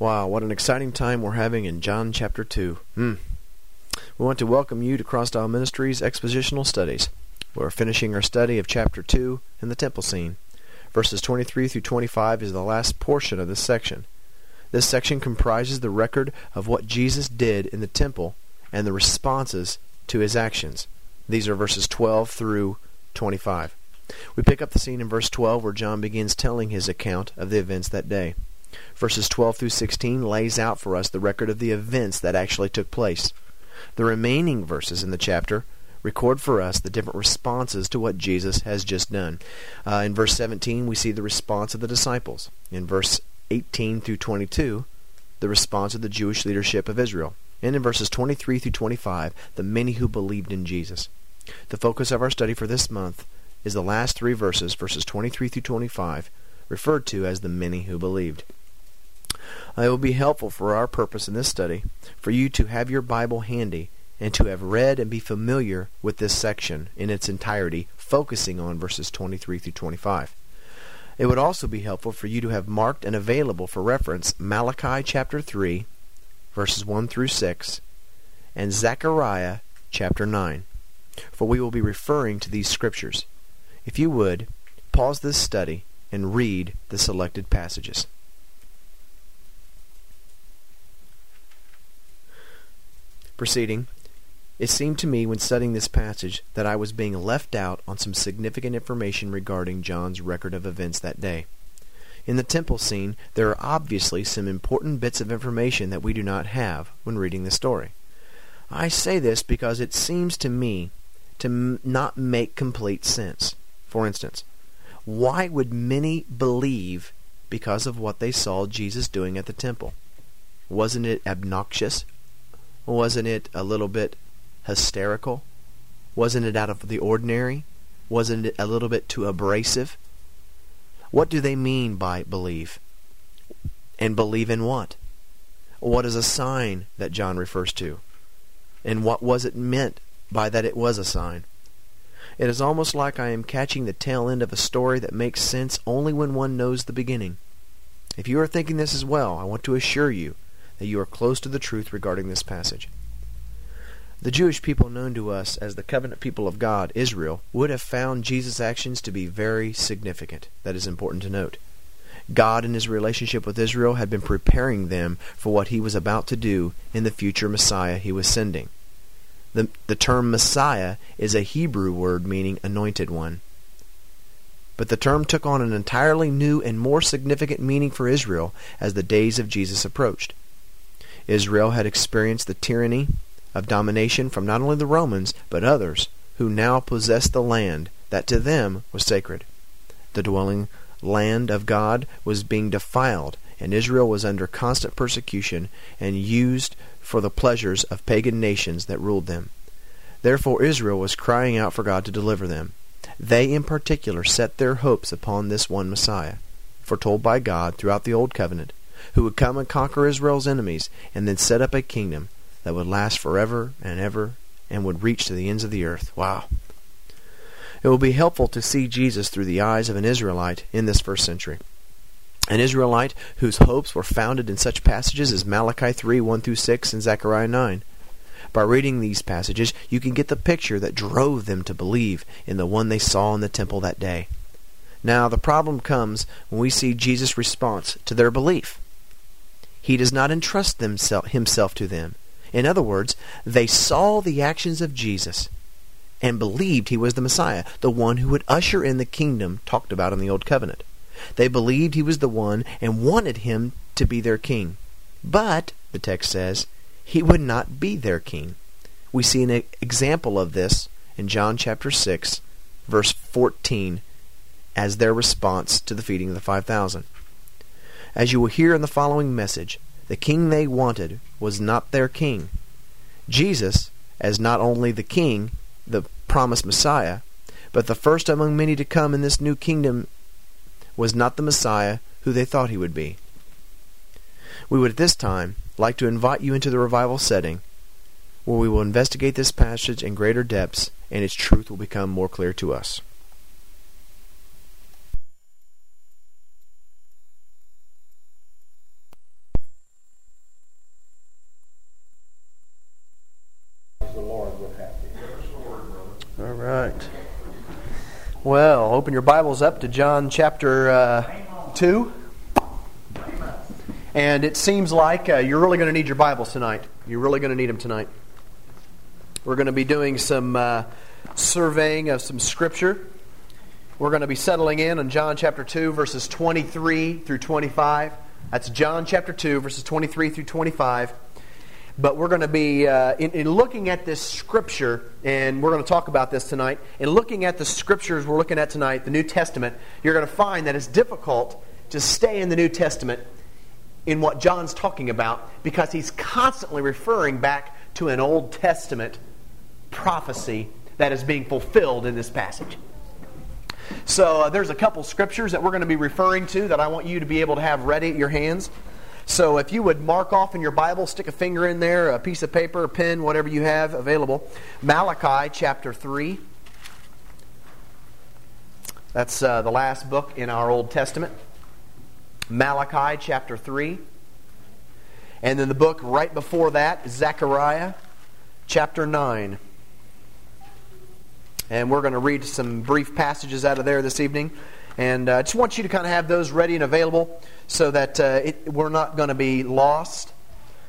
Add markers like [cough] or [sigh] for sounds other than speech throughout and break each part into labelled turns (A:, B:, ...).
A: Wow, what an exciting time we're having in John chapter 2. Hmm. We want to welcome you to Crossdial Ministries Expositional Studies. We're finishing our study of chapter 2 in the temple scene. Verses 23 through 25 is the last portion of this section. This section comprises the record of what Jesus did in the temple and the responses to his actions. These are verses 12 through 25. We pick up the scene in verse 12 where John begins telling his account of the events that day. Verses 12 through 16 lays out for us the record of the events that actually took place. The remaining verses in the chapter record for us the different responses to what Jesus has just done. Uh, in verse 17, we see the response of the disciples. In verse 18 through 22, the response of the Jewish leadership of Israel. And in verses 23 through 25, the many who believed in Jesus. The focus of our study for this month is the last three verses, verses 23 through 25, referred to as the many who believed. Uh, it will be helpful for our purpose in this study for you to have your Bible handy and to have read and be familiar with this section in its entirety, focusing on verses 23 through 25. It would also be helpful for you to have marked and available for reference Malachi chapter 3, verses 1 through 6, and Zechariah chapter 9, for we will be referring to these scriptures. If you would, pause this study and read the selected passages. Proceeding, it seemed to me when studying this passage that I was being left out on some significant information regarding John's record of events that day. In the temple scene, there are obviously some important bits of information that we do not have when reading the story. I say this because it seems to me to m- not make complete sense. For instance, why would many believe because of what they saw Jesus doing at the temple? Wasn't it obnoxious wasn't it a little bit hysterical? Wasn't it out of the ordinary? Wasn't it a little bit too abrasive? What do they mean by believe? And believe in what? What is a sign that John refers to? And what was it meant by that it was a sign? It is almost like I am catching the tail end of a story that makes sense only when one knows the beginning. If you are thinking this as well, I want to assure you that you are close to the truth regarding this passage. The Jewish people known to us as the covenant people of God, Israel, would have found Jesus' actions to be very significant. That is important to note. God, in his relationship with Israel, had been preparing them for what he was about to do in the future Messiah he was sending. The, the term Messiah is a Hebrew word meaning anointed one. But the term took on an entirely new and more significant meaning for Israel as the days of Jesus approached. Israel had experienced the tyranny of domination from not only the Romans, but others who now possessed the land that to them was sacred. The dwelling land of God was being defiled, and Israel was under constant persecution and used for the pleasures of pagan nations that ruled them. Therefore Israel was crying out for God to deliver them. They in particular set their hopes upon this one Messiah, foretold by God throughout the Old Covenant, who would come and conquer Israel's enemies and then set up a kingdom that would last forever and ever and would reach to the ends of the earth. Wow. It will be helpful to see Jesus through the eyes of an Israelite in this first century. An Israelite whose hopes were founded in such passages as Malachi 3 1 through 6 and Zechariah 9. By reading these passages, you can get the picture that drove them to believe in the one they saw in the temple that day. Now, the problem comes when we see Jesus' response to their belief. He does not entrust himself to them. In other words, they saw the actions of Jesus and believed he was the Messiah, the one who would usher in the kingdom talked about in the Old Covenant. They believed he was the one and wanted him to be their king. But, the text says, he would not be their king. We see an example of this in John chapter 6, verse 14, as their response to the feeding of the 5,000. As you will hear in the following message, the king they wanted was not their king. Jesus, as not only the king, the promised Messiah, but the first among many to come in this new kingdom, was not the Messiah who they thought he would be. We would at this time like to invite you into the revival setting where we will investigate this passage in greater depths and its truth will become more clear to us. Well, open your Bibles up to John chapter uh, 2. And it seems like uh, you're really going to need your Bibles tonight. You're really going to need them tonight. We're going to be doing some uh, surveying of some Scripture. We're going to be settling in on John chapter 2, verses 23 through 25. That's John chapter 2, verses 23 through 25 but we're going to be uh, in, in, looking at this scripture and we're going to talk about this tonight in looking at the scriptures we're looking at tonight the new testament you're going to find that it's difficult to stay in the new testament in what john's talking about because he's constantly referring back to an old testament prophecy that is being fulfilled in this passage. So uh, there's a couple scriptures that we're going to be referring to that i want you to be able to have ready at your hands so if you would mark off in your Bible, stick a finger in there, a piece of paper, a pen, whatever you have available. Malachi chapter 3. That's uh, the last book in our Old Testament. Malachi chapter 3. And then the book right before that, Zechariah chapter 9. And we're going to read some brief passages out of there this evening. And uh, I just want you to kind of have those ready and available so that uh, it, we're not going to be lost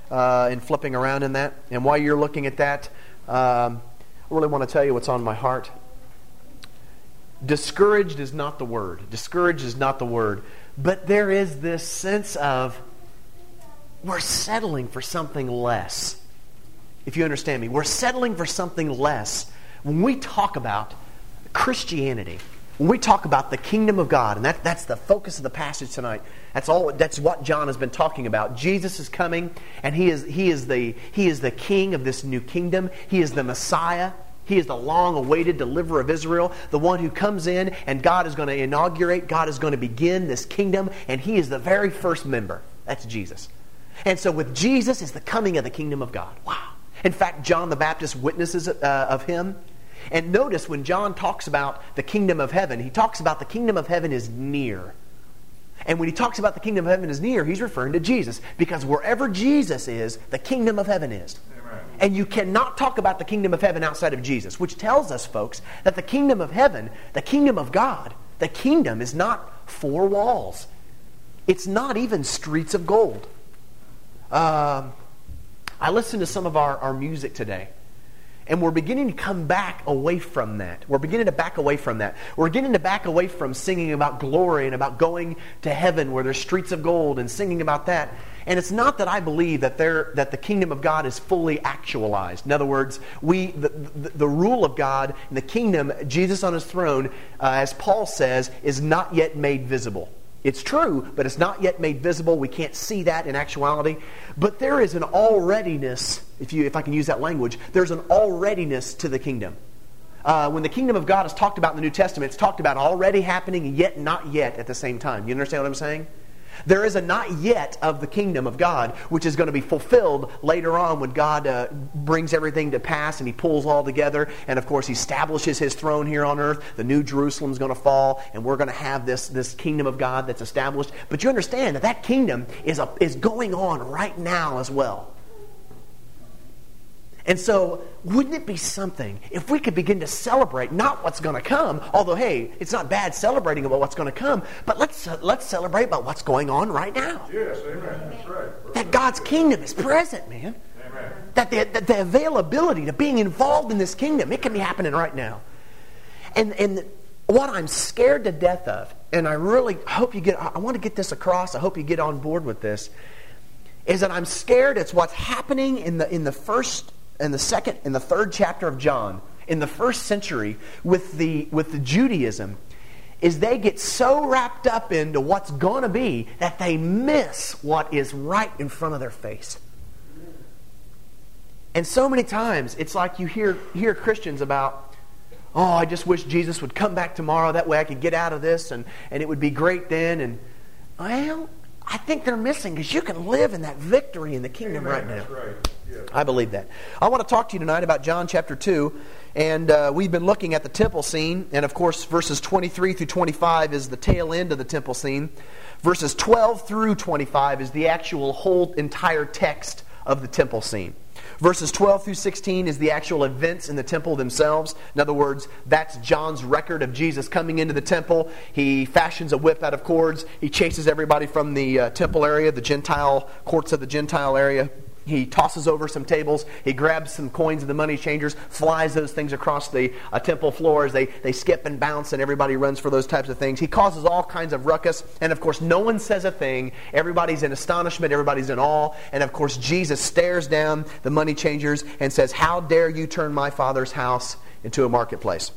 A: uh, in flipping around in that. And while you're looking at that, um, I really want to tell you what's on my heart. Discouraged is not the word. Discouraged is not the word. But there is this sense of we're settling for something less. If you understand me, we're settling for something less when we talk about Christianity when we talk about the kingdom of God, and that, that's the focus of the passage tonight, that's all that's what John has been talking about. Jesus is coming, and he is, he is, the, he is the king of this new kingdom. He is the Messiah. He is the long awaited deliverer of Israel, the one who comes in, and God is going to inaugurate, God is going to begin this kingdom, and he is the very first member. That's Jesus. And so with Jesus is the coming of the kingdom of God. Wow. In fact, John the Baptist witnesses uh, of him. And notice when John talks about the kingdom of heaven, he talks about the kingdom of heaven is near. And when he talks about the kingdom of heaven is near, he's referring to Jesus. Because wherever Jesus is, the kingdom of heaven is. Amen. And you cannot talk about the kingdom of heaven outside of Jesus, which tells us, folks, that the kingdom of heaven, the kingdom of God, the kingdom is not four walls. It's not even streets of gold. Um, I listened to some of our, our music today. And we're beginning to come back away from that. We're beginning to back away from that. We're beginning to back away from singing about glory and about going to heaven where there's streets of gold and singing about that. And it's not that I believe that, there, that the kingdom of God is fully actualized. In other words, we, the, the, the rule of God and the kingdom, Jesus on his throne, uh, as Paul says, is not yet made visible. It's true, but it's not yet made visible. We can't see that in actuality. But there is an alreadiness, if, you, if I can use that language, there's an alreadiness to the kingdom. Uh, when the kingdom of God is talked about in the New Testament, it's talked about already happening yet not yet at the same time. You understand what I'm saying? There is a not yet of the kingdom of God, which is going to be fulfilled later on when God uh, brings everything to pass and he pulls all together. And of course, he establishes his throne here on earth. The new Jerusalem is going to fall, and we're going to have this, this kingdom of God that's established. But you understand that that kingdom is, a, is going on right now as well. And so, wouldn't it be something if we could begin to celebrate not what's going to come, although, hey, it's not bad celebrating about what's going to come, but let's, uh, let's celebrate about what's going on right now.
B: Yes, amen. That's right.
A: That God's kingdom is present, man. Amen. That the, that the availability to being involved in this kingdom, it can be happening right now. And, and what I'm scared to death of, and I really hope you get, I want to get this across, I hope you get on board with this, is that I'm scared it's what's happening in the, in the first in the second in the third chapter of John, in the first century, with the with the Judaism, is they get so wrapped up into what's going to be that they miss what is right in front of their face. And so many times it's like you hear hear Christians about, oh, I just wish Jesus would come back tomorrow. That way I could get out of this and, and it would be great then. And well, I think they're missing because you can live in that victory in the kingdom
B: Amen.
A: right now.
B: That's right.
A: I believe that. I want to talk to you tonight about John chapter 2. And uh, we've been looking at the temple scene. And of course, verses 23 through 25 is the tail end of the temple scene. Verses 12 through 25 is the actual whole entire text of the temple scene. Verses 12 through 16 is the actual events in the temple themselves. In other words, that's John's record of Jesus coming into the temple. He fashions a whip out of cords. He chases everybody from the uh, temple area, the Gentile courts of the Gentile area. He tosses over some tables. He grabs some coins of the money changers, flies those things across the uh, temple floors. They, they skip and bounce, and everybody runs for those types of things. He causes all kinds of ruckus. And of course, no one says a thing. Everybody's in astonishment. Everybody's in awe. And of course, Jesus stares down the money changers and says, How dare you turn my father's house into a marketplace?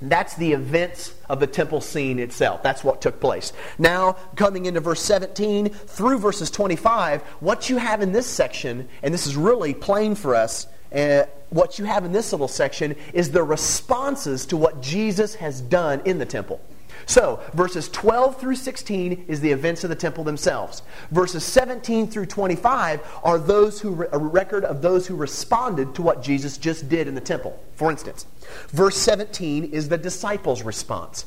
A: That's the events of the temple scene itself. That's what took place. Now, coming into verse 17 through verses 25, what you have in this section, and this is really plain for us, uh, what you have in this little section is the responses to what Jesus has done in the temple. So, verses 12 through 16 is the events of the temple themselves. Verses 17 through 25 are those who a record of those who responded to what Jesus just did in the temple. For instance, verse 17 is the disciples' response.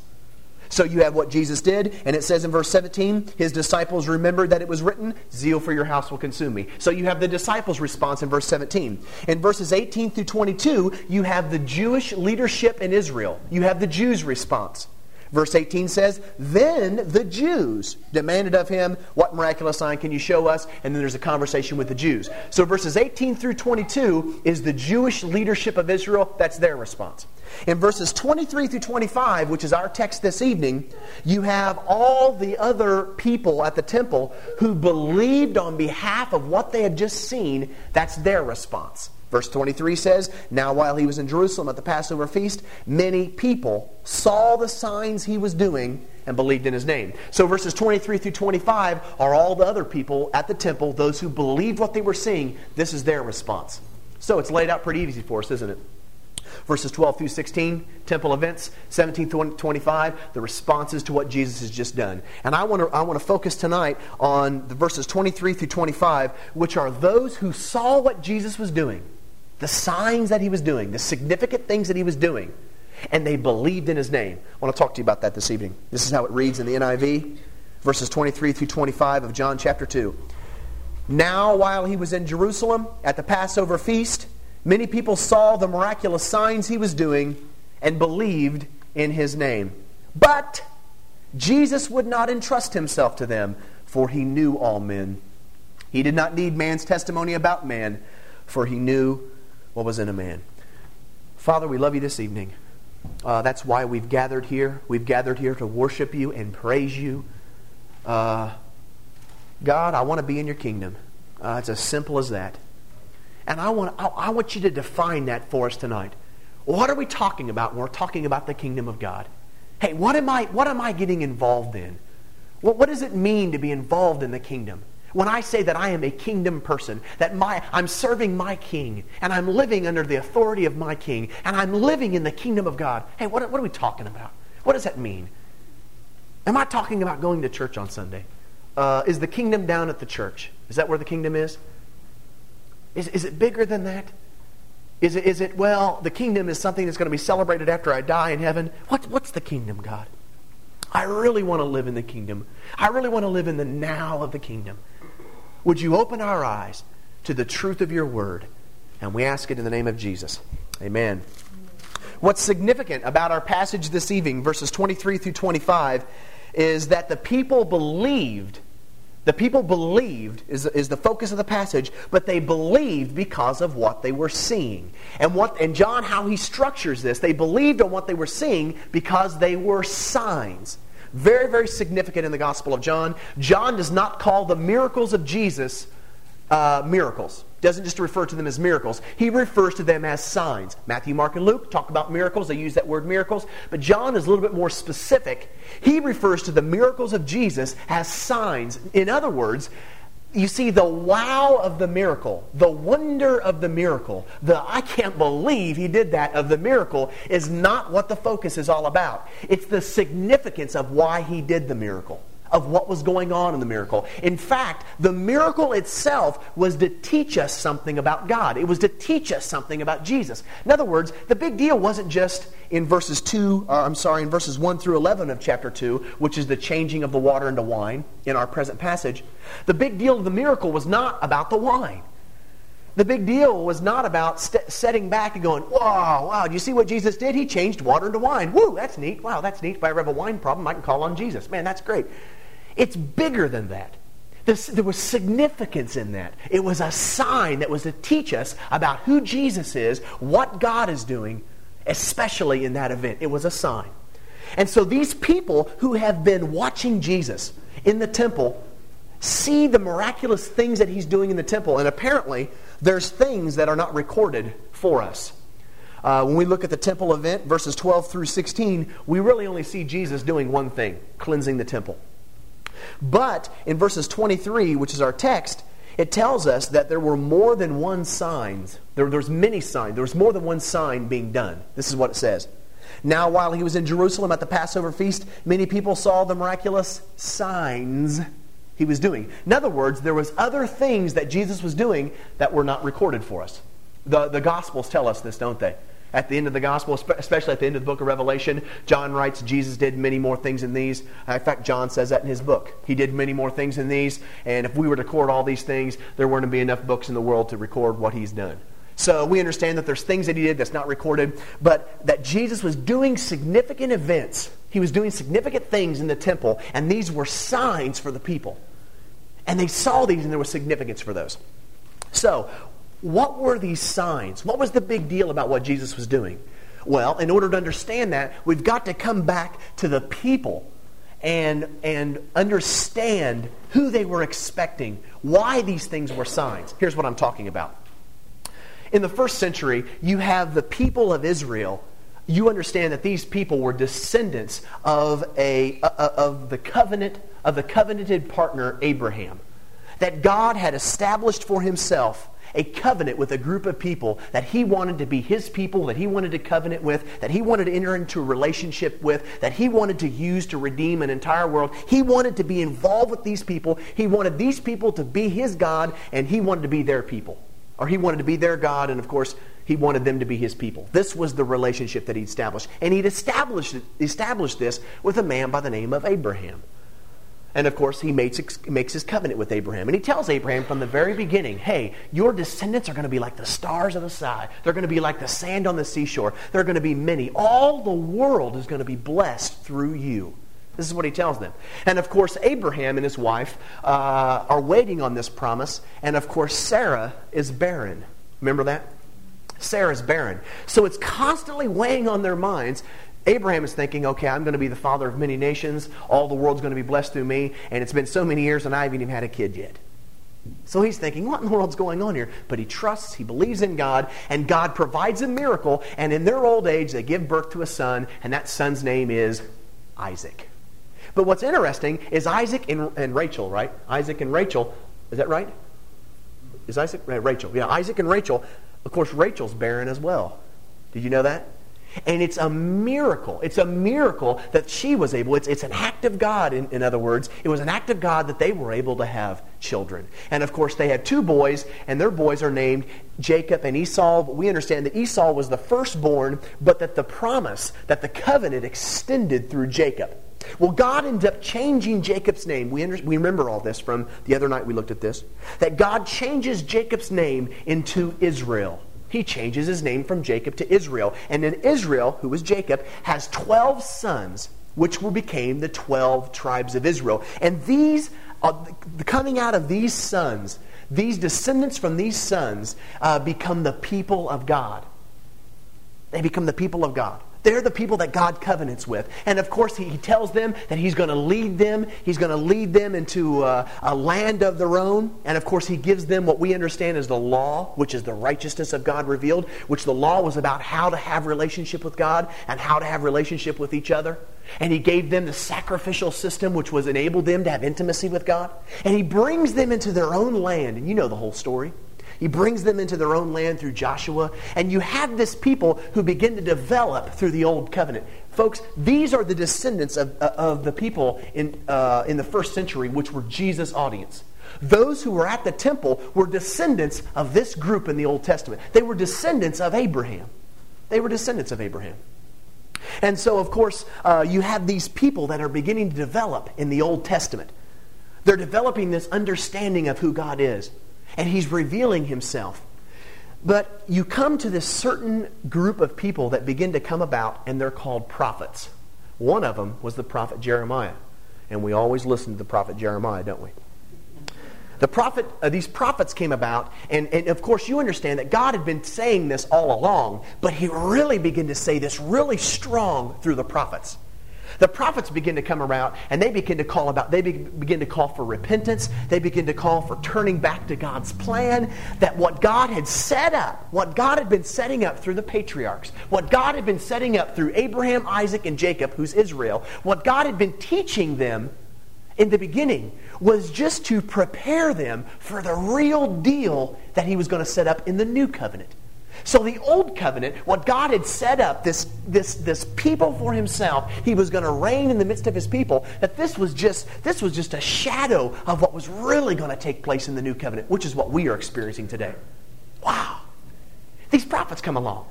A: So you have what Jesus did, and it says in verse 17, his disciples remembered that it was written, Zeal for your house will consume me. So you have the disciples' response in verse 17. In verses 18 through 22, you have the Jewish leadership in Israel. You have the Jews' response. Verse 18 says, Then the Jews demanded of him, What miraculous sign can you show us? And then there's a conversation with the Jews. So verses 18 through 22 is the Jewish leadership of Israel. That's their response. In verses 23 through 25, which is our text this evening, you have all the other people at the temple who believed on behalf of what they had just seen. That's their response. Verse 23 says, Now while he was in Jerusalem at the Passover feast, many people saw the signs he was doing and believed in his name. So verses 23 through 25 are all the other people at the temple, those who believed what they were seeing. This is their response. So it's laid out pretty easy for us, isn't it? Verses 12 through 16, temple events. 17 through 25, the responses to what Jesus has just done. And I want to, I want to focus tonight on the verses 23 through 25, which are those who saw what Jesus was doing the signs that he was doing, the significant things that he was doing, and they believed in his name. I want to talk to you about that this evening. This is how it reads in the NIV, verses 23 through 25 of John chapter 2. Now, while he was in Jerusalem at the Passover feast, many people saw the miraculous signs he was doing and believed in his name. But Jesus would not entrust himself to them, for he knew all men. He did not need man's testimony about man, for he knew what was in a man. Father, we love you this evening. Uh, that's why we've gathered here. We've gathered here to worship you and praise you. Uh, God, I want to be in your kingdom. Uh, it's as simple as that. And I want, I, I want you to define that for us tonight. What are we talking about when we're talking about the kingdom of God? Hey, what am I, what am I getting involved in? What, what does it mean to be involved in the kingdom? When I say that I am a kingdom person, that my, I'm serving my king, and I'm living under the authority of my king, and I'm living in the kingdom of God, hey, what, what are we talking about? What does that mean? Am I talking about going to church on Sunday? Uh, is the kingdom down at the church? Is that where the kingdom is? Is, is it bigger than that? Is it, is it, well, the kingdom is something that's going to be celebrated after I die in heaven? What, what's the kingdom, God? I really want to live in the kingdom. I really want to live in the now of the kingdom. Would you open our eyes to the truth of your word? And we ask it in the name of Jesus. Amen. What's significant about our passage this evening, verses 23 through 25, is that the people believed. The people believed is, is the focus of the passage, but they believed because of what they were seeing. And what and John, how he structures this, they believed on what they were seeing because they were signs. Very, very significant in the Gospel of John. John does not call the miracles of Jesus uh, miracles. Doesn't just refer to them as miracles. He refers to them as signs. Matthew, Mark, and Luke talk about miracles. They use that word miracles. But John is a little bit more specific. He refers to the miracles of Jesus as signs. In other words, you see the wow of the miracle, the wonder of the miracle, the I can't believe he did that of the miracle is not what the focus is all about. It's the significance of why he did the miracle of what was going on in the miracle. In fact, the miracle itself was to teach us something about God. It was to teach us something about Jesus. In other words, the big deal wasn't just in verses 2, uh, I'm sorry, in verses 1 through 11 of chapter 2, which is the changing of the water into wine in our present passage. The big deal of the miracle was not about the wine.
C: The big deal was not about st- setting back and going, wow, wow, do you see what Jesus did? He changed water into wine. Woo, that's neat. Wow, that's neat. If I ever have a wine problem, I can call on Jesus. Man, that's great. It's bigger than that. This, there was significance in that. It was a sign that was to teach us about who Jesus is, what God is doing, especially in that event. It was a sign. And so these people who have been watching Jesus in the temple see the miraculous things that he's doing in the temple. And apparently, there's things that are not recorded for us. Uh, when we look at the temple event, verses 12 through 16, we really only see Jesus doing one thing cleansing the temple. But in verses 23, which is our text, it tells us that there were more than one signs. There, there's many signs. There was more than one sign being done. This is what it says. Now, while he was in Jerusalem at the Passover feast, many people saw the miraculous signs he was doing. In other words, there was other things that Jesus was doing that were not recorded for us. The, the Gospels tell us this, don't they? At the end of the Gospel, especially at the end of the book of Revelation, John writes, Jesus did many more things than these. Uh, in fact, John says that in his book. He did many more things than these, and if we were to record all these things, there wouldn't be enough books in the world to record what he's done. So we understand that there's things that he did that's not recorded, but that Jesus was doing significant events. He was doing significant things in the temple, and these were signs for the people. And they saw these, and there was significance for those. So, what were these signs? What was the big deal about what Jesus was doing? Well, in order to understand that, we've got to come back to the people and, and understand who they were expecting, why these things were signs. Here's what I'm talking about. In the first century, you have the people of Israel. You understand that these people were descendants of, a, of the covenant of the covenanted partner Abraham. That God had established for himself a covenant with a group of people that he wanted to be his people, that he wanted to covenant with, that he wanted to enter into a relationship with, that he wanted to use to redeem an entire world. He wanted to be involved with these people. He wanted these people to be his God, and he wanted to be their people. Or he wanted to be their God, and of course, he wanted them to be his people. This was the relationship that he established. And he'd established, established this with a man by the name of Abraham. And of course, he makes, makes his covenant with Abraham. And he tells Abraham from the very beginning hey, your descendants are going to be like the stars of the sky. They're going to be like the sand on the seashore. They're going to be many. All the world is going to be blessed through you. This is what he tells them. And of course, Abraham and his wife uh, are waiting on this promise. And of course, Sarah is barren. Remember that? Sarah's barren. So it's constantly weighing on their minds Abraham is thinking, okay, I'm going to be the father of many nations. All the world's going to be blessed through me. And it's been so many years and I haven't even had a kid yet. So he's thinking, what in the world's going on here? But he trusts, he believes in God, and God provides a miracle. And in their old age, they give birth to a son, and that son's name is Isaac. But what's interesting is Isaac and, and Rachel, right? Isaac and Rachel, is that right? Is Isaac? Eh, Rachel. Yeah, Isaac and Rachel. Of course, Rachel's barren as well. Did you know that? And it's a miracle. It's a miracle that she was able. It's, it's an act of God, in, in other words. It was an act of God that they were able to have children. And of course, they had two boys, and their boys are named Jacob and Esau. We understand that Esau was the firstborn, but that the promise, that the covenant extended through Jacob. Well, God ended up changing Jacob's name. We, under, we remember all this from the other night we looked at this. That God changes Jacob's name into Israel he changes his name from Jacob to Israel. And then Israel, who was Jacob, has 12 sons, which will became the 12 tribes of Israel. And these, uh, coming out of these sons, these descendants from these sons uh, become the people of God. They become the people of God. They're the people that God covenants with. And of course, he, tells them that He's going to lead them. He's going to lead them into a, a land of their own. And of course, He gives them what we understand as the law, which is the righteousness of God revealed, which the law was about how to have relationship with God and how to have relationship with each other. And He gave them the sacrificial system, which was enabled them to have intimacy with God. And He brings them into their own land. And you know the whole story. He brings them into their own land through Joshua. And you have this people who begin to develop through the Old Covenant. Folks, these are the descendants of, uh, of the people in, uh, in the first century, which were Jesus' audience. Those who were at the temple were descendants of this group in the Old Testament. They were descendants of Abraham. They were descendants of Abraham. And so, of course, uh, you have these people that are beginning to develop in the Old Testament. They're developing this understanding of who God is and he's revealing himself. But you come to this certain group of people that begin to come about, and they're called prophets. One of them was the prophet Jeremiah. And we always listen to the prophet Jeremiah, don't we? The prophet, uh, these prophets came about, and, and of course you understand that God had been saying this all along, but he really began to say this really strong through the prophets. The prophets begin to come around and they begin to call about, they begin to call for repentance. They begin to call for turning back to God's plan. That what God had set up, what God had been setting up through the patriarchs, what God had been setting up through Abraham, Isaac, and Jacob, who's Israel, what God had been teaching them in the beginning was just to prepare them for the real deal that he was going to set up in the new covenant. So the old covenant, what God had set up, this, this, this people for himself, he was going to reign in the midst of his people, that this was just this was just a shadow of what was really going to take place in the new covenant, which is what we are experiencing today. Wow. These prophets come along.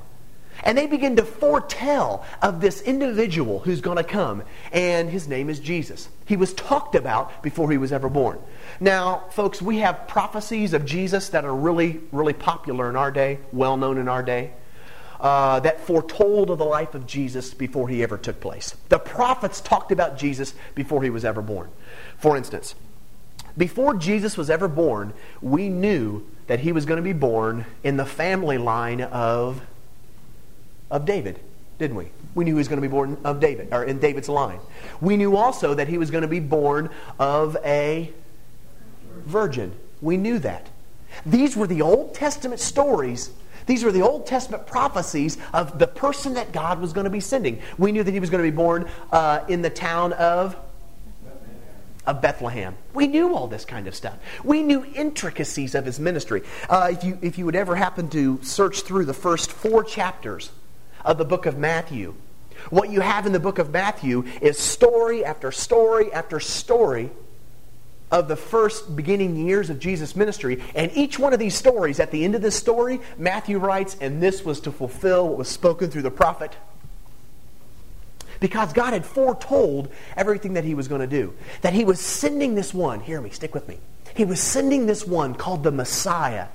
C: And they begin to foretell of this individual who's going to come, and his name is Jesus. He was talked about before he was ever born. Now, folks, we have prophecies of Jesus that are really, really popular in our day, well known in our day, uh, that foretold of the life of Jesus before he ever took place. The prophets talked about Jesus before he was ever born. For instance, before Jesus was ever born, we knew that he was going to be born in the family line of of David, didn't we? We knew he was going to be born of David, or in David's line. We knew also that he was going to be born of a virgin. We knew that. These were the Old Testament stories. These were the Old Testament prophecies of the person that God was going to be sending. We knew that he was going to be born uh, in the town of of Bethlehem. We knew all this kind of stuff. We knew intricacies of his ministry. Uh, if, you, if you would ever happen to search through the first four chapters of the book of Matthew. What you have in the book of Matthew is story after story after story of the first beginning years of Jesus' ministry. And each one of these stories, at the end of this story, Matthew writes, and this was to fulfill what was spoken through the prophet. Because God had foretold everything that he was going to do. That he was sending this one, hear me, stick with me. He was sending this one called the Messiah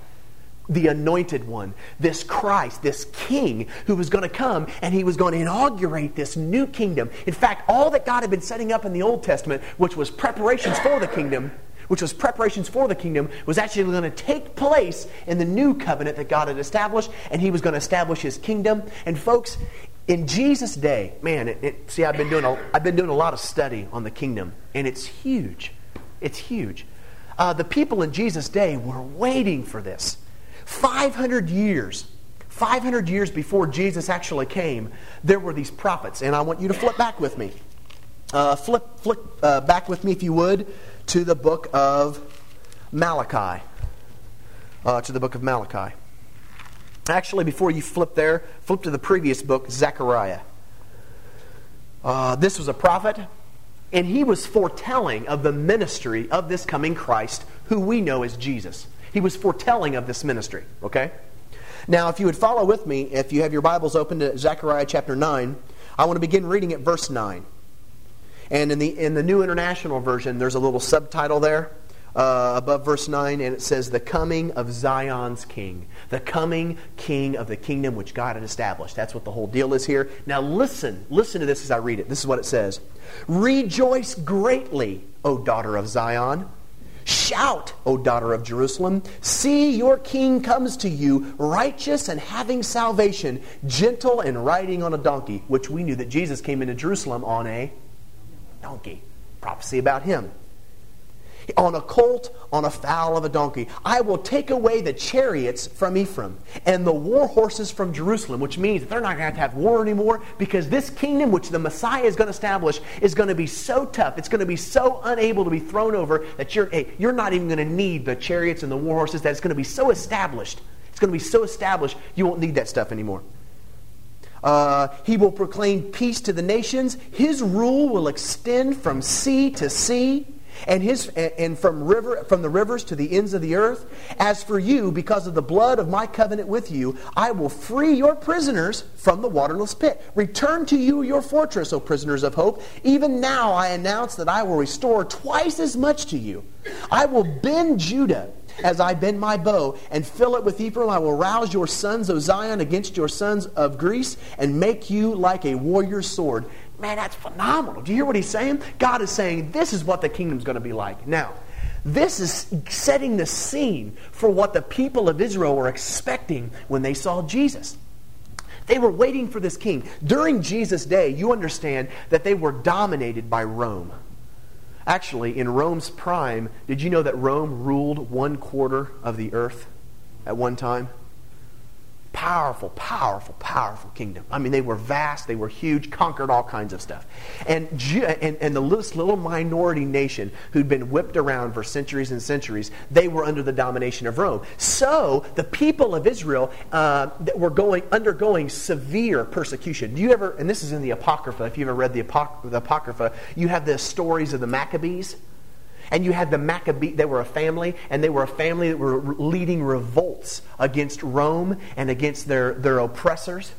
C: the anointed one, this Christ, this king who was going to come and he was going to inaugurate this new kingdom. In fact, all that God had been setting up in the Old Testament, which was preparations for the kingdom, which was preparations for the kingdom, was actually going to take place in the new covenant that God had established, and he was going to establish his kingdom. And folks, in Jesus' day, man, it, it, see, I've been, doing a, I've been doing a lot of study on the kingdom, and it's huge. It's huge. Uh, the people in Jesus' day were waiting for this. 500 years, 500 years before Jesus actually came, there were these prophets. And I want you to flip back with me. Uh, flip flip uh, back with me, if you would, to the book of Malachi. Uh, to the book of Malachi. Actually, before you flip there, flip to the previous book, Zechariah. Uh, this was a prophet, and he was foretelling of the ministry of this coming Christ, who we know as Jesus. He was foretelling of this ministry, okay? Now, if you would follow with me, if you have your Bibles open to Zechariah chapter 9, I want to begin reading at verse 9. And in the, in the New International Version, there's a little subtitle there uh, above verse 9, and it says, The coming of Zion's king. The coming king of the kingdom which God had established. That's what the whole deal is here. Now, listen. Listen to this as I read it. This is what it says Rejoice greatly, O daughter of Zion. Shout, O daughter of Jerusalem. See, your king comes to you, righteous and having salvation, gentle and riding on a donkey, which we knew that Jesus came into Jerusalem on a donkey. Prophecy about him on a colt, on a foal of a donkey. I will take away the chariots from Ephraim and the war horses from Jerusalem, which means that they're not going to have war anymore because this kingdom, which the Messiah is going to establish, is going to be so tough. It's going to be so unable to be thrown over that you're, you're not even going to need the chariots and the war horses, that it's going to be so established. It's going to be so established, you won't need that stuff anymore. Uh, he will proclaim peace to the nations. His rule will extend from sea to sea and his and from river from the rivers to the ends of the earth. As for you because of the blood of my covenant with you i will free your prisoners from the waterless pit. Return to you your fortress o prisoners of hope. Even now i announce that i will restore twice as much to you. I will bend judah As I bend my bow and fill it with Ephraim, I will rouse your sons, O Zion, against your sons of Greece and make you like a warrior's sword. Man, that's phenomenal. Do you hear what he's saying? God is saying this is what the kingdom's going to be like. Now, this is setting the scene for what the people of Israel were expecting when they saw Jesus. They were waiting for this king. During Jesus' day, you understand that they were dominated by Rome. Actually, in Rome's prime, did you know that Rome ruled one quarter of the earth at one time? Powerful, powerful, powerful kingdom. I mean, they were vast, they were huge, conquered all kinds of stuff. And, and, and the this little minority nation who'd been whipped around for centuries and centuries, they were under the domination of Rome. So the people of Israel uh, were going, undergoing severe persecution. Do you ever, and this is in the Apocrypha, if you ever read the, Apoc- the Apocrypha, you have the stories of the Maccabees. And you had the Maccabees, they were a family, and they were a family that were leading revolts against Rome and against their, their oppressors.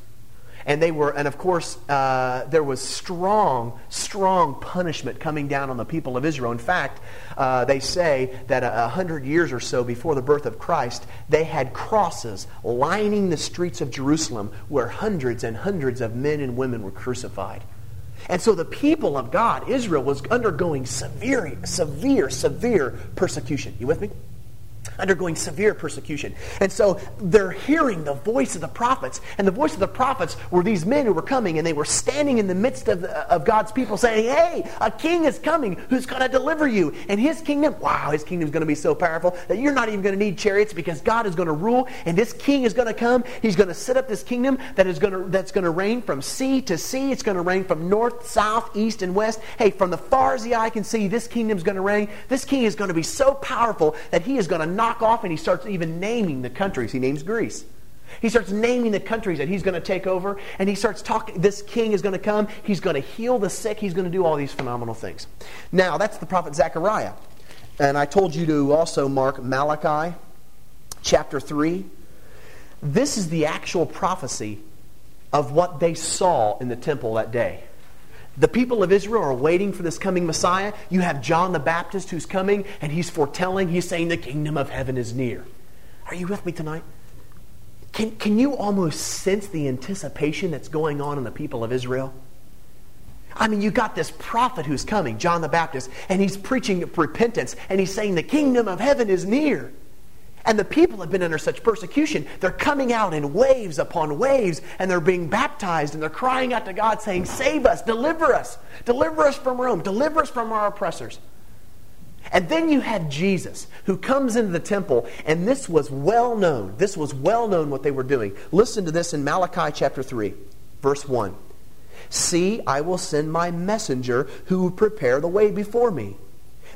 C: And they were, and of course, uh, there was strong, strong punishment coming down on the people of Israel. In fact, uh, they say that a, a hundred years or so before the birth of Christ, they had crosses lining the streets of Jerusalem where hundreds and hundreds of men and women were crucified. And so the people of God, Israel, was undergoing severe, severe, severe persecution. You with me? Undergoing severe persecution. And so they're hearing the voice of the prophets. And the voice of the prophets were these men who were coming, and they were standing in the midst of, of God's people saying, Hey, a king is coming who's going to deliver you. And his kingdom, wow, his kingdom is going to be so powerful that you're not even going to need chariots because God is going to rule, and this king is going to come. He's going to set up this kingdom that is going to, that's going to reign from sea to sea. It's going to reign from north, south, east, and west. Hey, from the far as the eye can see, this kingdom is going to reign. This king is going to be so powerful that he is going to knock off and he starts even naming the countries. He names Greece. He starts naming the countries that he's going to take over, and he starts talking. This king is going to come. He's going to heal the sick. He's going to do all these phenomenal things. Now, that's the prophet Zechariah. And I told you to also mark Malachi chapter 3. This is the actual prophecy of what they saw in the temple that day. The people of Israel are waiting for this coming Messiah. You have John the Baptist who's coming, and he's foretelling, he's saying, the kingdom of heaven is near. Are you with me tonight? Can, can you almost sense the anticipation that's going on in the people of Israel? I mean, you got this prophet who's coming, John the Baptist, and he's preaching repentance, and he's saying the kingdom of heaven is near. And the people have been under such persecution. They're coming out in waves upon waves, and they're being baptized, and they're crying out to God, saying, Save us, deliver us, deliver us from Rome, deliver us from our oppressors. And then you had Jesus, who comes into the temple, and this was well known. This was well known what they were doing. Listen to this in Malachi chapter 3, verse 1. See, I will send my messenger who will prepare the way before me.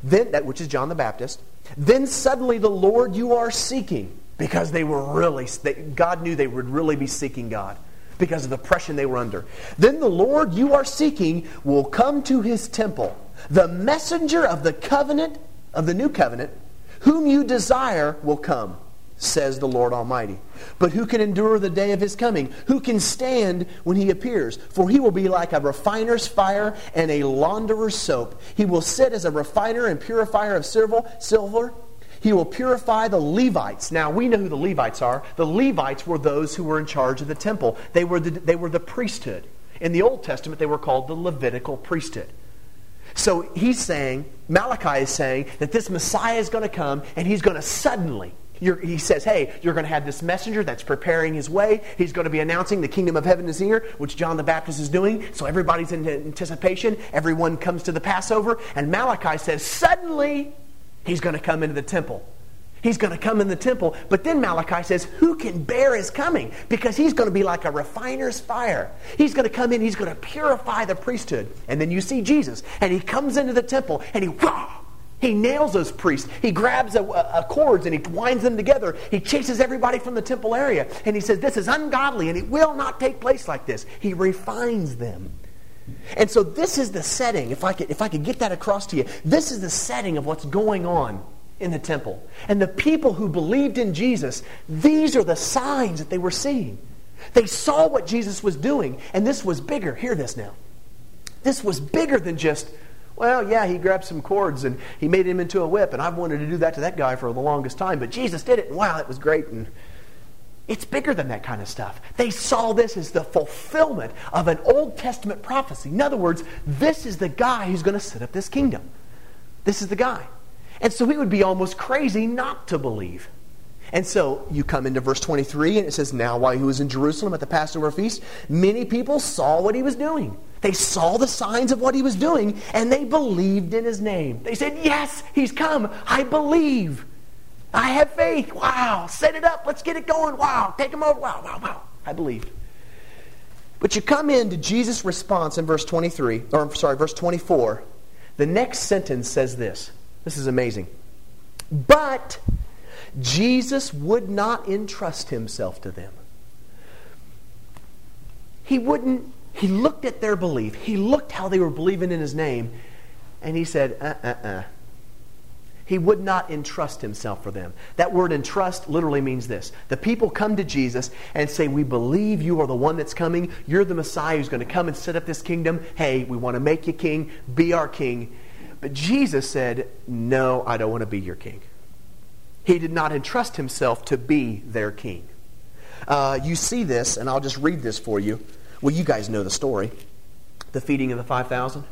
C: Then, that which is John the Baptist. Then suddenly the Lord you are seeking, because they were really, they, God knew they would really be seeking God because of the oppression they were under. Then the Lord you are seeking will come to his temple. The messenger of the covenant, of the new covenant, whom you desire will come says the Lord Almighty. But who can endure the day of his coming? Who can stand when he appears? For he will be like a refiner's fire and a launderer's soap. He will sit as a refiner and purifier of silver. He will purify the Levites. Now, we know who the Levites are. The Levites were those who were in charge of the temple, they were the, they were the priesthood. In the Old Testament, they were called the Levitical priesthood. So he's saying, Malachi is saying, that this Messiah is going to come and he's going to suddenly, you're, he says, hey, you're going to have this messenger that's preparing his way. He's going to be announcing the kingdom of heaven is here, which John the Baptist is doing. So everybody's in anticipation. Everyone comes to the Passover. And Malachi says, suddenly, he's going to come into the temple. He's going to come in the temple. But then Malachi says, Who can bear his coming? Because he's going to be like a refiner's fire. He's going to come in, he's going to purify the priesthood. And then you see Jesus, and he comes into the temple, and he, wah, he nails those priests. He grabs a, a, cords and he winds them together. He chases everybody from the temple area. And he says, This is ungodly and it will not take place like this. He refines them. And so this is the setting, if I could, if I could get that across to you, this is the setting of what's going on in the temple. And the people who believed in Jesus, these are the signs that they were seeing. They saw what Jesus was doing, and this was bigger. Hear this now. This was bigger than just Well, yeah, he grabbed some cords and he made him into a whip, and I've wanted to do that to that guy for the longest time, but Jesus did it, and wow, it was great. And it's bigger than that kind of stuff. They saw this as the fulfillment of an Old Testament prophecy. In other words, this is the guy who's going to set up this kingdom. This is the guy. And so we would be almost crazy not to believe. And so you come into verse 23, and it says, Now while he was in Jerusalem at the Passover feast, many people saw what he was doing. They saw the signs of what he was doing, and they believed in his name. They said, Yes, he's come. I believe. I have faith. Wow. Set it up. Let's get it going. Wow. Take him over. Wow, wow, wow. I believe. But you come into Jesus' response in verse 23, or sorry, verse 24. The next sentence says this. This is amazing. But Jesus would not entrust himself to them. He wouldn't, he looked at their belief. He looked how they were believing in his name, and he said, uh uh uh. He would not entrust himself for them. That word entrust literally means this. The people come to Jesus and say, We believe you are the one that's coming. You're the Messiah who's going to come and set up this kingdom. Hey, we want to make you king. Be our king. But Jesus said, No, I don't want to be your king. He did not entrust himself to be their king. Uh, you see this, and I'll just read this for you. Well, you guys know the story. The feeding of the 5,000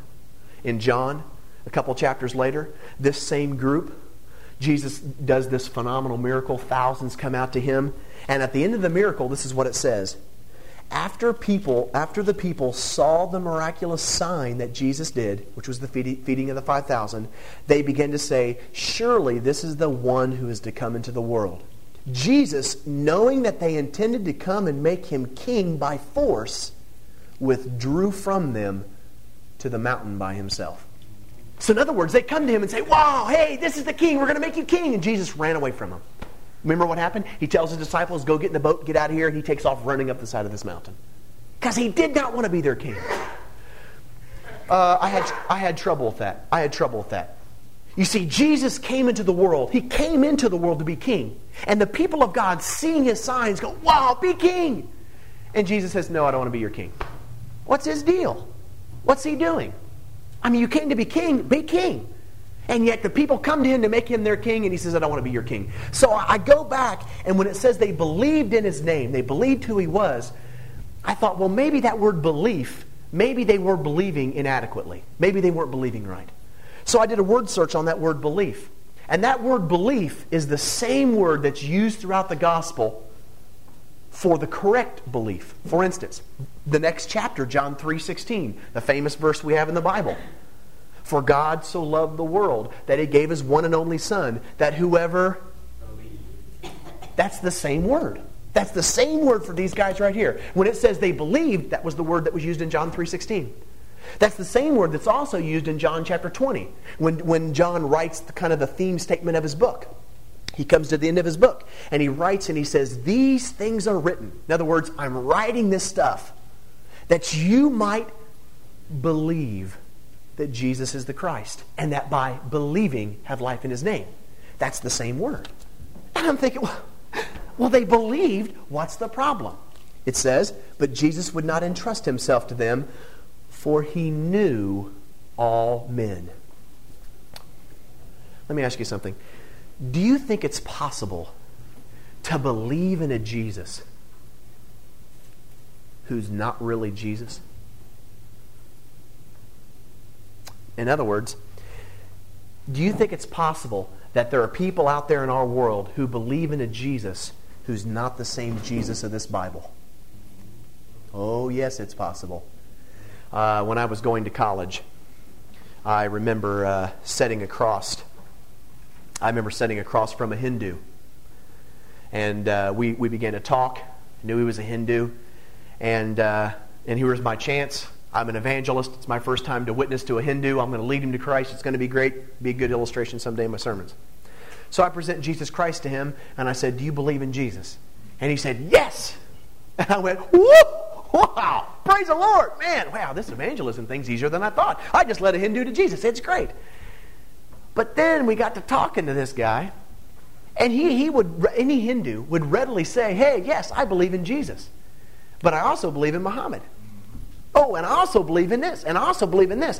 C: in John, a couple chapters later, this same group, Jesus does this phenomenal miracle. Thousands come out to him. And at the end of the miracle, this is what it says. After people, after the people saw the miraculous sign that Jesus did, which was the feeding of the 5,000, they began to say, Surely this is the one who is to come into the world. Jesus, knowing that they intended to come and make him king by force, withdrew from them to the mountain by himself. So, in other words, they come to him and say, Wow, hey, this is the king. We're going to make you king. And Jesus ran away from them. Remember what happened? He tells his disciples, Go get in the boat, get out of here, and he takes off running up the side of this mountain. Because he did not want to be their king. Uh, I, had, I had trouble with that. I had trouble with that. You see, Jesus came into the world. He came into the world to be king. And the people of God, seeing his signs, go, Wow, be king. And Jesus says, No, I don't want to be your king. What's his deal? What's he doing? I mean, you came to be king, be king. And yet the people come to him to make him their king, and he says, I don't want to be your king. So I go back, and when it says they believed in his name, they believed who he was, I thought, well, maybe that word belief, maybe they were believing inadequately. Maybe they weren't believing right. So I did a word search on that word belief. And that word belief is the same word that's used throughout the gospel for the correct belief. For instance, the next chapter, John 3:16, the famous verse we have in the Bible. For God so loved the world that he gave his one and only son that whoever That's the same word. That's the same word for these guys right here. When it says they believed, that was the word that was used in John 3:16. That's the same word that's also used in John chapter 20 when, when John writes the, kind of the theme statement of his book. He comes to the end of his book and he writes and he says, These things are written. In other words, I'm writing this stuff that you might believe that Jesus is the Christ and that by believing have life in his name. That's the same word. And I'm thinking, well, well, they believed. What's the problem? It says, But Jesus would not entrust himself to them, for he knew all men. Let me ask you something. Do you think it's possible to believe in a Jesus who's not really Jesus? In other words, do you think it's possible that there are people out there in our world who believe in a Jesus who's not the same Jesus of this Bible? Oh, yes, it's possible. Uh, when I was going to college, I remember uh, setting across. I remember setting across from a Hindu, and uh, we we began to talk. Knew he was a Hindu, and uh, and here was my chance. I'm an evangelist. It's my first time to witness to a Hindu. I'm going to lead him to Christ. It's going to be great. Be a good illustration someday in my sermons. So I present Jesus Christ to him, and I said, Do you believe in Jesus? And he said, Yes. And I went, Whoop! Wow! Praise the Lord! Man, wow, this evangelism thing's easier than I thought. I just led a Hindu to Jesus. It's great. But then we got to talking to this guy, and he, he would, any Hindu would readily say, Hey, yes, I believe in Jesus. But I also believe in Muhammad. Oh, and I also believe in this, and I also believe in this.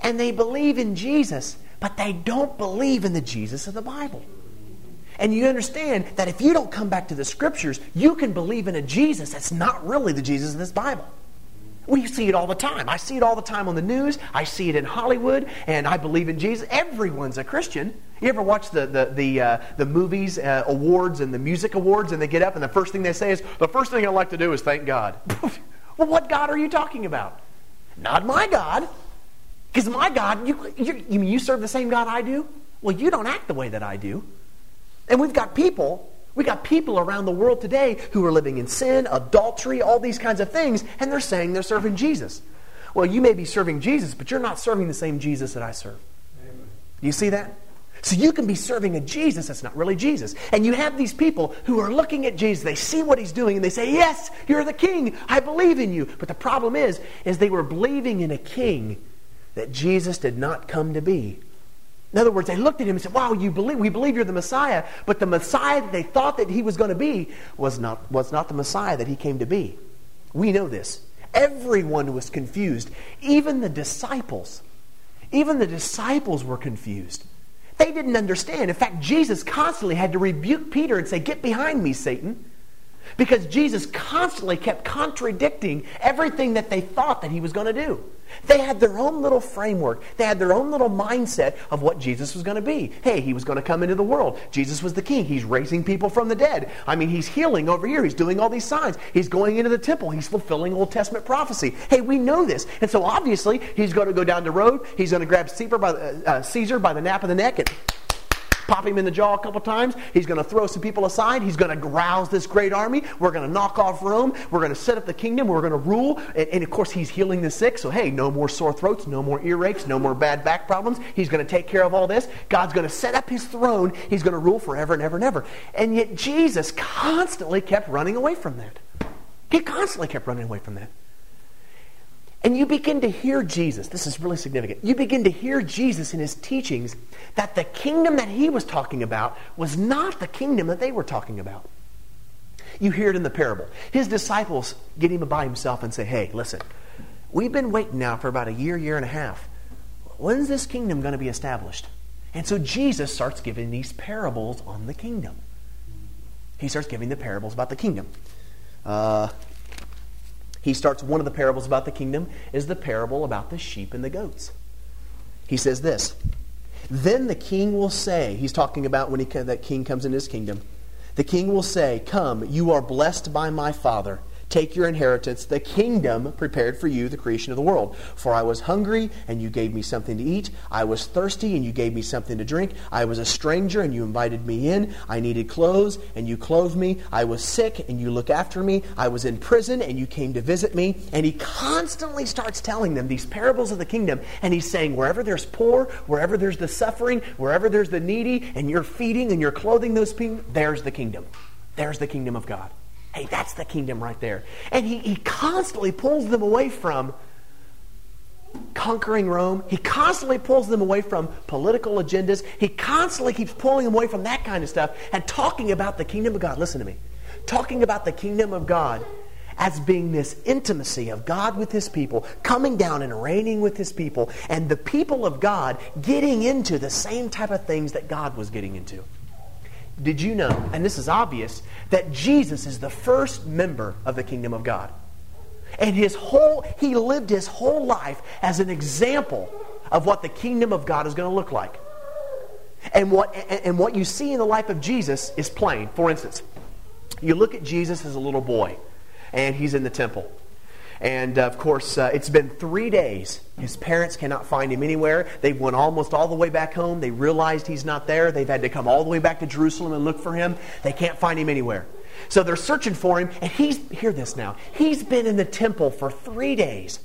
C: and they believe in Jesus, but they don't believe in the Jesus of the Bible. And you understand that if you don't come back to the scriptures, you can believe in a Jesus that's not really the Jesus of this Bible. We see it all the time. I see it all the time on the news. I see it in Hollywood, and I believe in Jesus. Everyone's a Christian. You ever watch the the the, uh, the movies uh, awards and the music awards, and they get up and the first thing they say is, "The first thing I like to do is thank God." [laughs] well, what God are you talking about? Not my God, because my God, you you, you mean you serve the same God I do. Well, you don't act the way that I do. And we've got people, we got people around the world today who are living in sin, adultery, all these kinds of things, and they're saying they're serving Jesus. Well, you may be serving Jesus, but you're not serving the same Jesus that I serve. Amen. You see that? So you can be serving a Jesus that's not really Jesus. And you have these people who are looking at Jesus, they see what he's doing, and they say, Yes, you're the king. I believe in you. But the problem is, is they were believing in a king that Jesus did not come to be. In other words, they looked at him and said, Wow, you believe, we believe you're the Messiah. But the Messiah that they thought that he was going to be was not, was not the Messiah that he came to be. We know this. Everyone was confused. Even the disciples. Even the disciples were confused. They didn't understand. In fact, Jesus constantly had to rebuke Peter and say, Get behind me, Satan. Because Jesus constantly kept contradicting everything that they thought that he was going to do. They had their own little framework. They had their own little mindset of what Jesus was going to be. Hey, he was going to come into the world. Jesus was the king. He's raising people from the dead. I mean, he's healing over here. He's doing all these signs. He's going into the temple. He's fulfilling Old Testament prophecy. Hey, we know this. And so obviously, he's going to go down the road. He's going to grab Caesar by the, uh, Caesar by the nape of the neck and pop him in the jaw a couple times. He's going to throw some people aside. He's going to rouse this great army. We're going to knock off Rome. We're going to set up the kingdom. We're going to rule. And, and, of course, he's healing the sick. So, hey, no more sore throats, no more earaches, no more bad back problems. He's going to take care of all this. God's going to set up his throne. He's going to rule forever and ever and ever. And yet, Jesus constantly kept running away from that. He constantly kept running away from that. And you begin to hear Jesus. This is really significant. You begin to hear Jesus in his teachings that the kingdom that he was talking about was not the kingdom that they were talking about. You hear it in the parable. His disciples get him by himself and say, Hey, listen, we've been waiting now for about a year, year and a half. When's this kingdom going to be established? And so Jesus starts giving these parables on the kingdom. He starts giving the parables about the kingdom. Uh, he starts one of the parables about the kingdom is the parable about the sheep and the goats. He says this Then the king will say, he's talking about when he, that king comes into his kingdom. The king will say, Come, you are blessed by my Father. Take your inheritance, the kingdom prepared for you, the creation of the world. For I was hungry, and you gave me something to eat. I was thirsty, and you gave me something to drink. I was a stranger, and you invited me in. I needed clothes, and you clothed me. I was sick, and you looked after me. I was in prison, and you came to visit me. And he constantly starts telling them these parables of the kingdom. And he's saying, wherever there's poor, wherever there's the suffering, wherever there's the needy, and you're feeding and you're clothing those people, there's the kingdom. There's the kingdom of God. Hey, that's the kingdom right there. And he, he constantly pulls them away from conquering Rome. He constantly pulls them away from political agendas. He constantly keeps pulling them away from that kind of stuff and talking about the kingdom of God. Listen to me. Talking about the kingdom of God as being this intimacy of God with his people, coming down and reigning with his people, and the people of God getting into the same type of things that God was getting into. Did you know, and this is obvious, that Jesus is the first member of the kingdom of God? And his whole, he lived his whole life as an example of what the kingdom of God is going to look like. And what, and what you see in the life of Jesus is plain. For instance, you look at Jesus as a little boy, and he's in the temple. And uh, of course, uh, it's been three days. His parents cannot find him anywhere. They've went almost all the way back home. They realized he's not there. They've had to come all the way back to Jerusalem and look for him. They can't find him anywhere. So they're searching for him, and he's, hear this now, he's been in the temple for three days.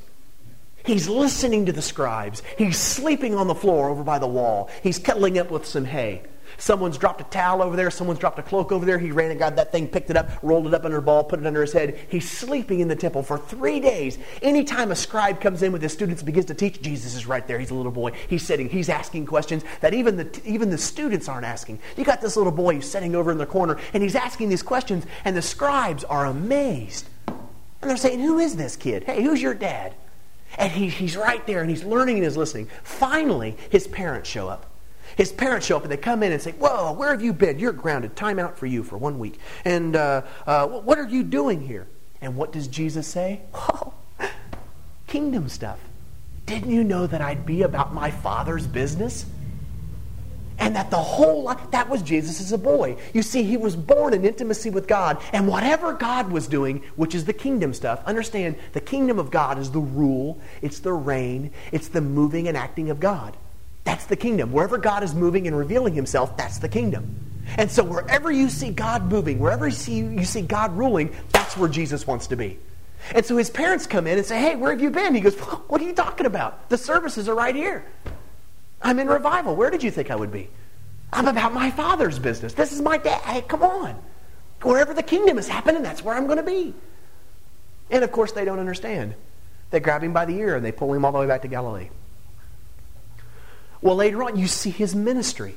C: He's listening to the scribes. He's sleeping on the floor over by the wall. He's cuddling up with some hay. Someone's dropped a towel over there. Someone's dropped a cloak over there. He ran and got that thing, picked it up, rolled it up under a ball, put it under his head. He's sleeping in the temple for three days. Anytime a scribe comes in with his students and begins to teach, Jesus is right there. He's a little boy. He's sitting. He's asking questions that even the, even the students aren't asking. You got this little boy sitting over in the corner, and he's asking these questions, and the scribes are amazed. And they're saying, Who is this kid? Hey, who's your dad? And he, he's right there and he's learning and he's listening. Finally, his parents show up. His parents show up and they come in and say, Whoa, where have you been? You're grounded. Time out for you for one week. And uh, uh, what are you doing here? And what does Jesus say? [laughs] Oh, kingdom stuff. Didn't you know that I'd be about my Father's business? And that the whole life, that was Jesus as a boy. You see, he was born in intimacy with God. And whatever God was doing, which is the kingdom stuff, understand the kingdom of God is the rule, it's the reign, it's the moving and acting of God. That's the kingdom. Wherever God is moving and revealing himself, that's the kingdom. And so wherever you see God moving, wherever you see, you see God ruling, that's where Jesus wants to be. And so his parents come in and say, Hey, where have you been? He goes, What are you talking about? The services are right here. I'm in revival. Where did you think I would be? I'm about my father's business. This is my dad. Hey, come on. Wherever the kingdom is happening, that's where I'm going to be. And of course, they don't understand. They grab him by the ear and they pull him all the way back to Galilee. Well, later on, you see his ministry.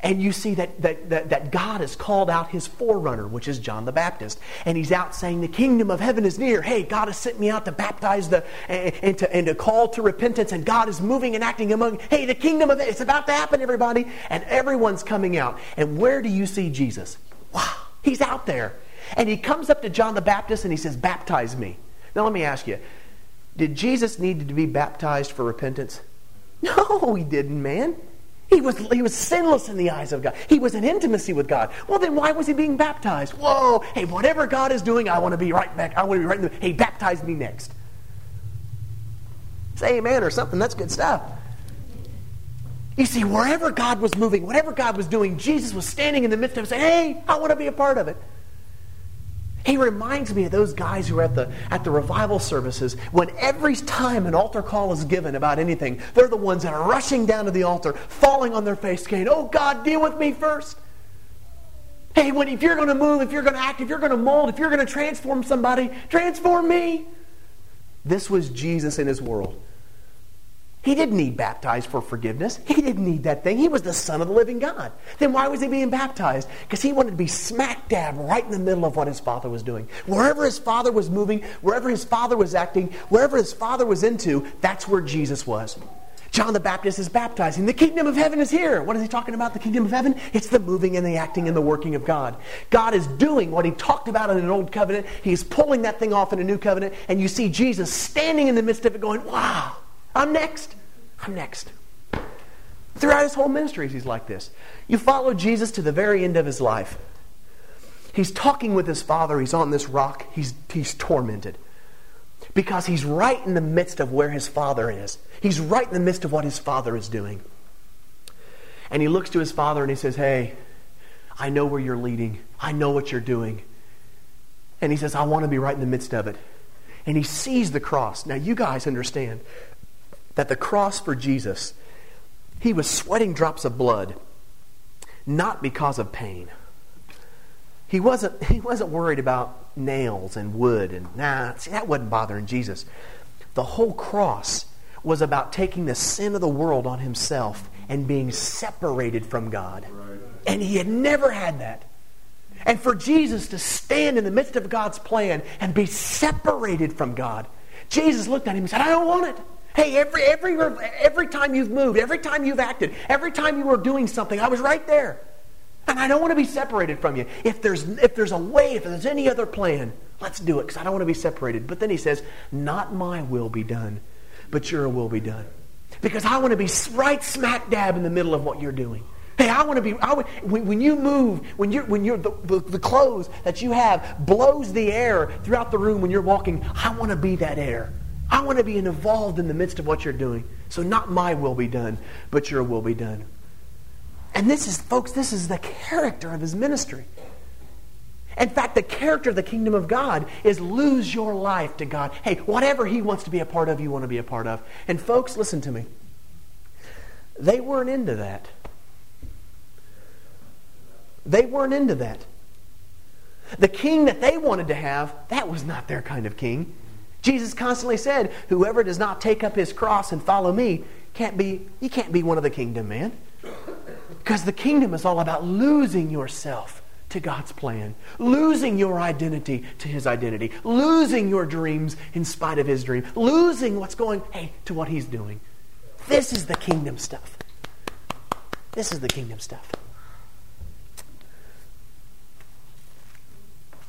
C: And you see that, that, that, that, God has called out his forerunner, which is John the Baptist. And he's out saying, The kingdom of heaven is near. Hey, God has sent me out to baptize the, and, and, to, and to call to repentance. And God is moving and acting among, hey, the kingdom of it's about to happen, everybody. And everyone's coming out. And where do you see Jesus? Wow, he's out there. And he comes up to John the Baptist and he says, Baptize me. Now, let me ask you, did Jesus need to be baptized for repentance? [laughs] No, he didn't, man. He was, he was sinless in the eyes of God. He was in intimacy with God. Well, then why was he being baptized? Whoa, hey, whatever God is doing, I want to be right back. I want to be right in the, hey, baptize me next. Say amen or something. That's good stuff. You see, wherever God was moving, whatever God was doing, Jesus was standing in the midst of it saying, hey, I want to be a part of it. He reminds me of those guys who are at the, at the revival services when every time an altar call is given about anything, they're the ones that are rushing down to the altar, falling on their face, saying, Oh God, deal with me first. Hey, when, if you're going to move, if you're going to act, if you're going to mold, if you're going to transform somebody, transform me. This was Jesus in his world. He didn't need baptized for forgiveness. He didn't need that thing. He was the Son of the living God. Then why was he being baptized? Because he wanted to be smack dab right in the middle of what his father was doing. Wherever his father was moving, wherever his father was acting, wherever his father was into, that's where Jesus was. John the Baptist is baptizing. The kingdom of heaven is here. What is he talking about? The kingdom of heaven? It's the moving and the acting and the working of God. God is doing what he talked about in an old covenant. He's pulling that thing off in a new covenant. And you see Jesus standing in the midst of it going, wow, I'm next. I'm next. Throughout his whole ministry, he's like this. You follow Jesus to the very end of his life. He's talking with his father. He's on this rock. He's, he's tormented because he's right in the midst of where his father is. He's right in the midst of what his father is doing. And he looks to his father and he says, Hey, I know where you're leading. I know what you're doing. And he says, I want to be right in the midst of it. And he sees the cross. Now, you guys understand that the cross for Jesus, he was sweating drops of blood, not because of pain. He wasn't, [laughs] he wasn't worried about nails and wood and nah, see, that wasn't bothering Jesus. The whole cross was about taking the sin of the world on himself and being separated from God. Right. And he had never had that. And for Jesus to stand in the midst of God's plan and be separated from God, Jesus looked at him and said, I don't want it. Hey, every, every, every time you've moved, every time you've acted, every time you were doing something, I was right there. And I don't want to be separated from you. If there's, if there's a way, if there's any other plan, let's do it because I don't want to be separated. But then he says, Not my will be done, but your will be done. Because I want to be right smack dab in the middle of what you're doing. Hey, I want to be. I would, when, when you move, when you're, when you're the, the, the clothes that you have blows the air throughout the room when you're walking, I want to be that air. I want to be involved in the midst of what you're doing. So not my will be done, but your will be done. And this is, folks, this is the character of his ministry. In fact, the character of the kingdom of God is lose your life to God. Hey, whatever he wants to be a part of, you want to be a part of. And folks, listen to me. They weren't into that. They weren't into that. The king that they wanted to have, that was not their kind of king. Jesus constantly said, Whoever does not take up his cross and follow me can't be, you can't be one of the kingdom, man. Because the kingdom is all about losing yourself to God's plan, losing your identity to His identity, losing your dreams in spite of His dream, losing what's going, hey, to what He's doing. This is the kingdom stuff. This is the kingdom stuff.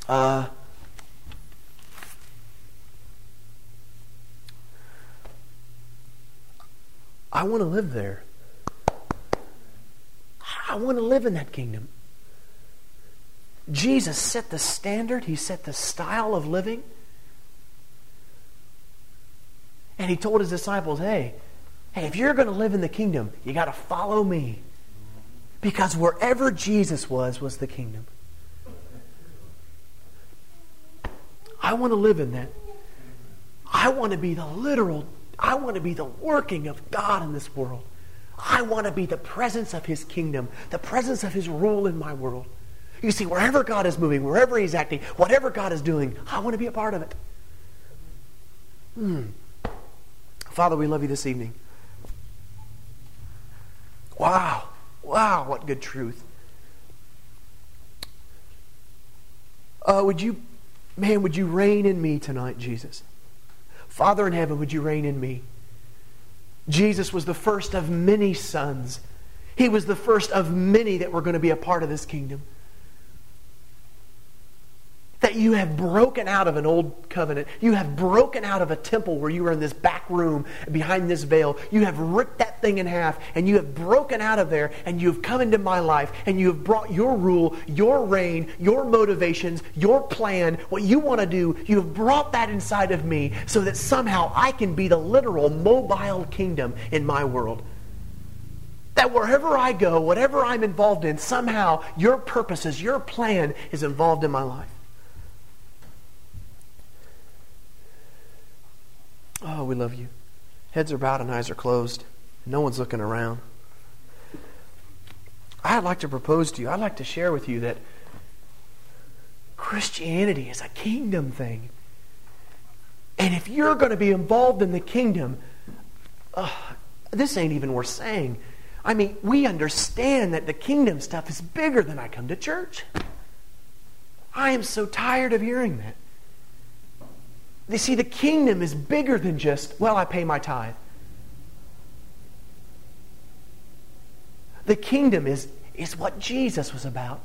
C: Uh, I want to live there. I want to live in that kingdom. Jesus set the standard, He set the style of living. And He told His disciples, hey, hey, if you're going to live in the kingdom, you got to follow me. Because wherever Jesus was, was the kingdom. I want to live in that. I want to be the literal, I want to be the working of God in this world. I want to be the presence of His kingdom, the presence of His rule in my world. You see, wherever God is moving, wherever He's acting, whatever God is doing, I want to be a part of it. Hmm. Father, we love you this evening. Wow. Wow, what good truth. Uh, would you, man, would you reign in me tonight, Jesus? Father in heaven, would you reign in me? Jesus was the first of many sons. He was the first of many that were going to be a part of this kingdom that you have broken out of an old covenant. You have broken out of a temple where you were in this back room behind this veil. You have ripped that thing in half and you have broken out of there and you have come into my life and you have brought your rule, your reign, your motivations, your plan, what you want to do. You have brought that inside of me so that somehow I can be the literal mobile kingdom in my world. That wherever I go, whatever I'm involved in, somehow your purposes, your plan is involved in my life. Oh, we love you. Heads are bowed and eyes are closed. No one's looking around. I'd like to propose to you, I'd like to share with you that Christianity is a kingdom thing. And if you're going to be involved in the kingdom, uh, this ain't even worth saying. I mean, we understand that the kingdom stuff is bigger than I come to church. I am so tired of hearing that. You see, the kingdom is bigger than just, well, I pay my tithe. The kingdom is, is what Jesus was about.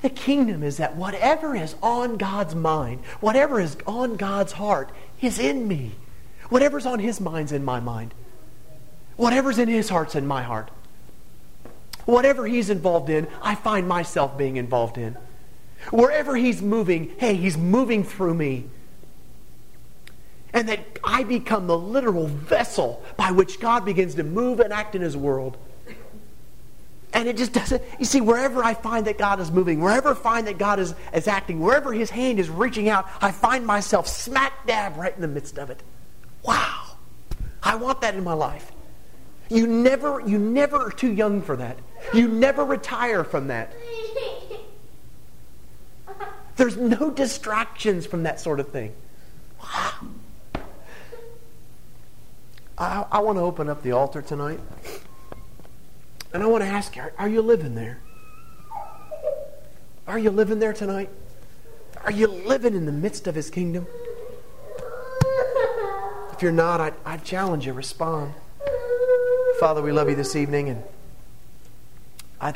C: The kingdom is that whatever is on God's mind, whatever is on God's heart, is in me. Whatever's on His mind's in my mind. Whatever's in His heart's in my heart. Whatever He's involved in, I find myself being involved in. Wherever He's moving, hey, He's moving through me and that I become the literal vessel by which God begins to move and act in His world. And it just doesn't, you see, wherever I find that God is moving, wherever I find that God is, is acting, wherever His hand is reaching out, I find myself smack dab right in the midst of it. Wow. I want that in my life. You never, you never are too young for that. You never retire from that. [laughs] There's no distractions from that sort of thing. Wow. I, I want to open up the altar tonight. And I want to ask you, are, you living there? Are you living there tonight? Are you living in the midst of his kingdom? If you're not, I, I challenge you, respond. Father, we love you this evening, and I.